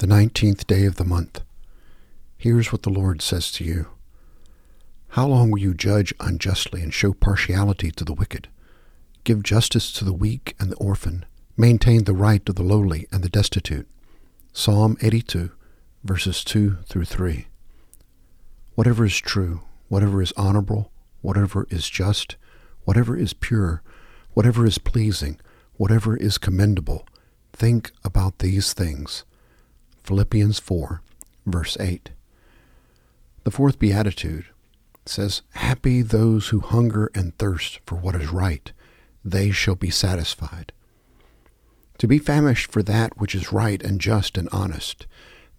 the nineteenth day of the month. Here's what the Lord says to you How long will you judge unjustly and show partiality to the wicked? Give justice to the weak and the orphan. Maintain the right of the lowly and the destitute. Psalm 82, verses 2 through 3. Whatever is true, whatever is honorable, whatever is just, whatever is pure, whatever is pleasing, whatever is commendable, think about these things. Philippians 4, verse 8. The fourth beatitude says, Happy those who hunger and thirst for what is right, they shall be satisfied. To be famished for that which is right and just and honest,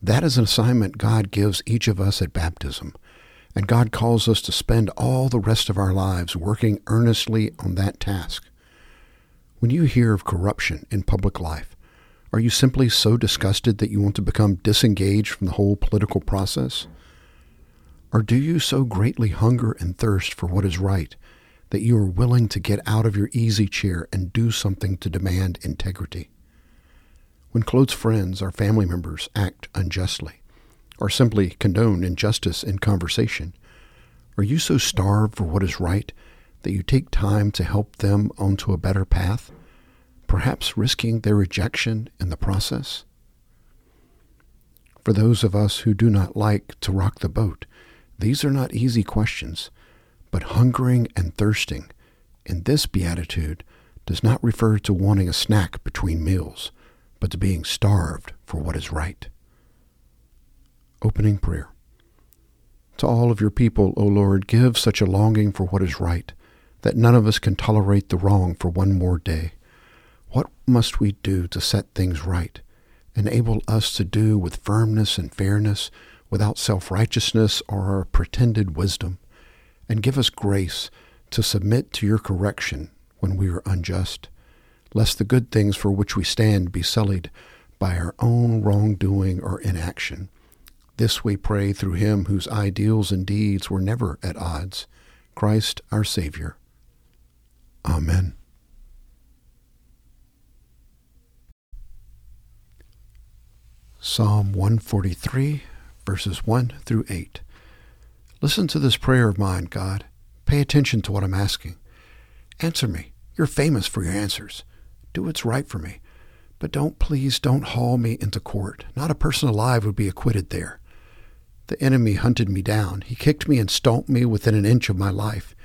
that is an assignment God gives each of us at baptism, and God calls us to spend all the rest of our lives working earnestly on that task. When you hear of corruption in public life, are you simply so disgusted that you want to become disengaged from the whole political process? Or do you so greatly hunger and thirst for what is right that you are willing to get out of your easy chair and do something to demand integrity? When close friends or family members act unjustly, or simply condone injustice in conversation, are you so starved for what is right that you take time to help them onto a better path? Perhaps risking their rejection in the process? For those of us who do not like to rock the boat, these are not easy questions, but hungering and thirsting in this beatitude does not refer to wanting a snack between meals, but to being starved for what is right. Opening prayer. To all of your people, O Lord, give such a longing for what is right, that none of us can tolerate the wrong for one more day. Must we do to set things right? Enable us to do with firmness and fairness, without self righteousness or pretended wisdom, and give us grace to submit to your correction when we are unjust, lest the good things for which we stand be sullied by our own wrongdoing or inaction. This we pray through him whose ideals and deeds were never at odds, Christ our Savior. Amen. Psalm 143, verses 1 through 8. Listen to this prayer of mine, God. Pay attention to what I'm asking. Answer me. You're famous for your answers. Do what's right for me. But don't, please, don't haul me into court. Not a person alive would be acquitted there. The enemy hunted me down. He kicked me and stomped me within an inch of my life.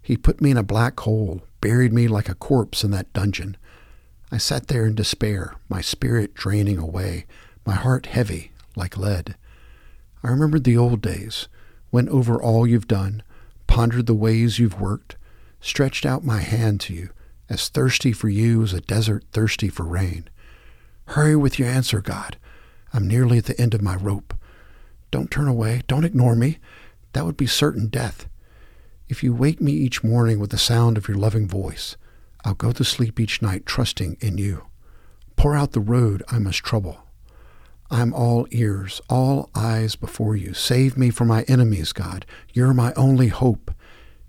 He put me in a black hole, buried me like a corpse in that dungeon. I sat there in despair, my spirit draining away my heart heavy like lead. I remembered the old days, went over all you've done, pondered the ways you've worked, stretched out my hand to you, as thirsty for you as a desert thirsty for rain. Hurry with your answer, God. I'm nearly at the end of my rope. Don't turn away. Don't ignore me. That would be certain death. If you wake me each morning with the sound of your loving voice, I'll go to sleep each night trusting in you. Pour out the road I must trouble. I'm all ears, all eyes before you. Save me from my enemies, God. You're my only hope.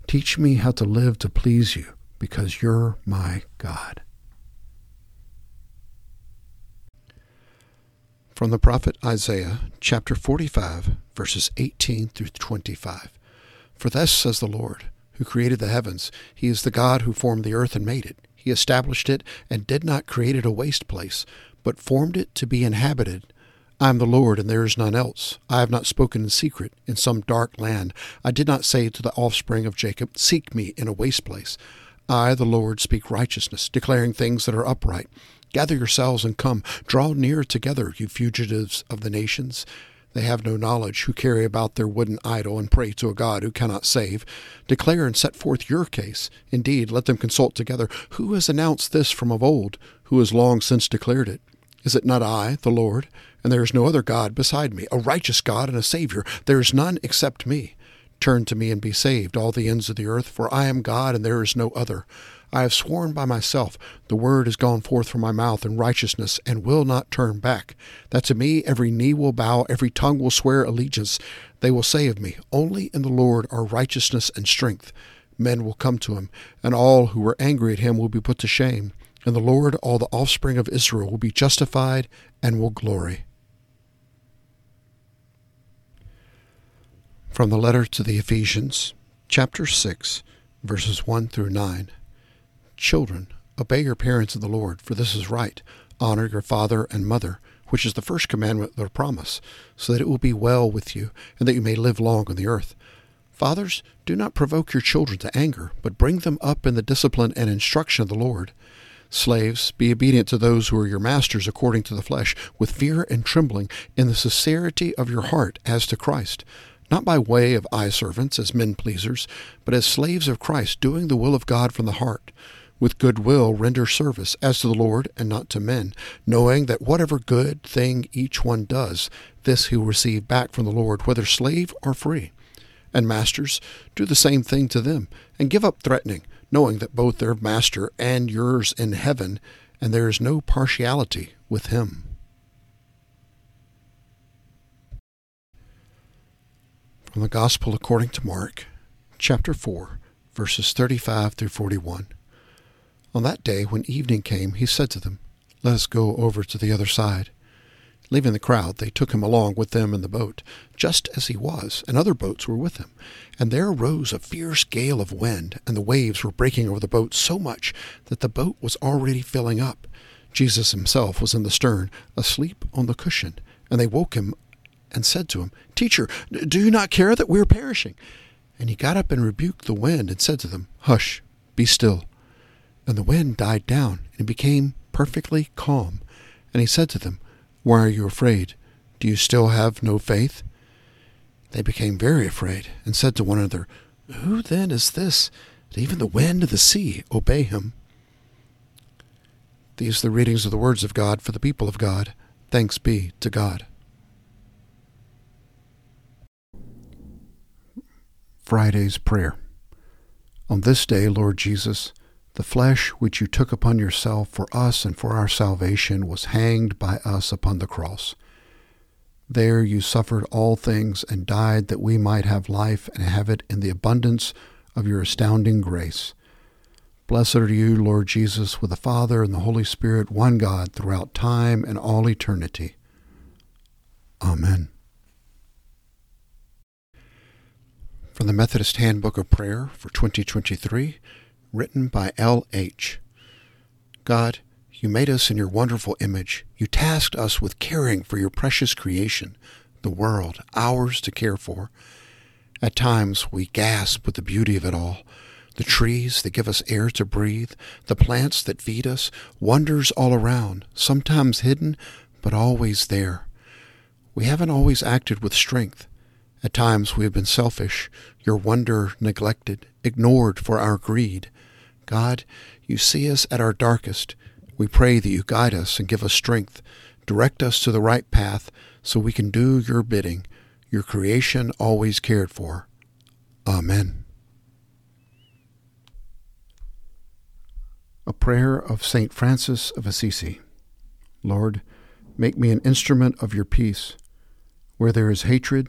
Teach me how to live to please you, because you're my God. From the prophet Isaiah, chapter 45, verses 18 through 25. For thus says the Lord, who created the heavens, He is the God who formed the earth and made it. He established it and did not create it a waste place, but formed it to be inhabited I am the Lord, and there is none else. I have not spoken in secret in some dark land. I did not say to the offspring of Jacob, Seek me in a waste place. I, the Lord, speak righteousness, declaring things that are upright. Gather yourselves and come. Draw near together, you fugitives of the nations. They have no knowledge, who carry about their wooden idol and pray to a God who cannot save. Declare and set forth your case. Indeed, let them consult together. Who has announced this from of old? Who has long since declared it? Is it not I, the Lord? And there is no other God beside me, a righteous God and a Savior. There is none except me. Turn to me and be saved, all the ends of the earth, for I am God and there is no other. I have sworn by myself, the word has gone forth from my mouth in righteousness and will not turn back. That to me every knee will bow, every tongue will swear allegiance. They will say of me, Only in the Lord are righteousness and strength. Men will come to him, and all who were angry at him will be put to shame. In the Lord all the offspring of Israel will be justified and will glory. From the letter to the Ephesians, chapter 6, verses 1 through 9. Children, obey your parents in the Lord, for this is right. Honor your father and mother, which is the first commandment with a promise, so that it will be well with you, and that you may live long on the earth. Fathers, do not provoke your children to anger, but bring them up in the discipline and instruction of the Lord. Slaves, be obedient to those who are your masters according to the flesh, with fear and trembling, in the sincerity of your heart as to Christ not by way of eye servants as men pleasers, but as slaves of Christ, doing the will of God from the heart. With good will render service as to the Lord and not to men, knowing that whatever good thing each one does, this he will receive back from the Lord, whether slave or free. And masters, do the same thing to them, and give up threatening, knowing that both their master and yours in heaven, and there is no partiality with him. From the Gospel according to Mark, chapter 4, verses 35 through 41. On that day, when evening came, he said to them, Let us go over to the other side. Leaving the crowd, they took him along with them in the boat, just as he was, and other boats were with him. And there arose a fierce gale of wind, and the waves were breaking over the boat so much that the boat was already filling up. Jesus himself was in the stern, asleep on the cushion, and they woke him and said to him, Teacher, do you not care that we are perishing? And he got up and rebuked the wind and said to them, Hush, be still. And the wind died down and became perfectly calm. And he said to them, Why are you afraid? Do you still have no faith? They became very afraid and said to one another, Who then is this that even the wind and the sea obey him? These are the readings of the words of God for the people of God. Thanks be to God. Friday's Prayer. On this day, Lord Jesus, the flesh which you took upon yourself for us and for our salvation was hanged by us upon the cross. There you suffered all things and died that we might have life and have it in the abundance of your astounding grace. Blessed are you, Lord Jesus, with the Father and the Holy Spirit, one God, throughout time and all eternity. Amen. From the Methodist Handbook of Prayer for 2023, written by L. H. God, you made us in your wonderful image. You tasked us with caring for your precious creation, the world, ours to care for. At times we gasp with the beauty of it all. The trees that give us air to breathe, the plants that feed us, wonders all around, sometimes hidden, but always there. We haven't always acted with strength. At times we have been selfish, your wonder neglected, ignored for our greed. God, you see us at our darkest. We pray that you guide us and give us strength, direct us to the right path so we can do your bidding, your creation always cared for. Amen. A prayer of St. Francis of Assisi. Lord, make me an instrument of your peace. Where there is hatred,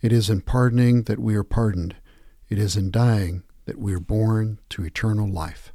it is in pardoning that we are pardoned. It is in dying that we are born to eternal life.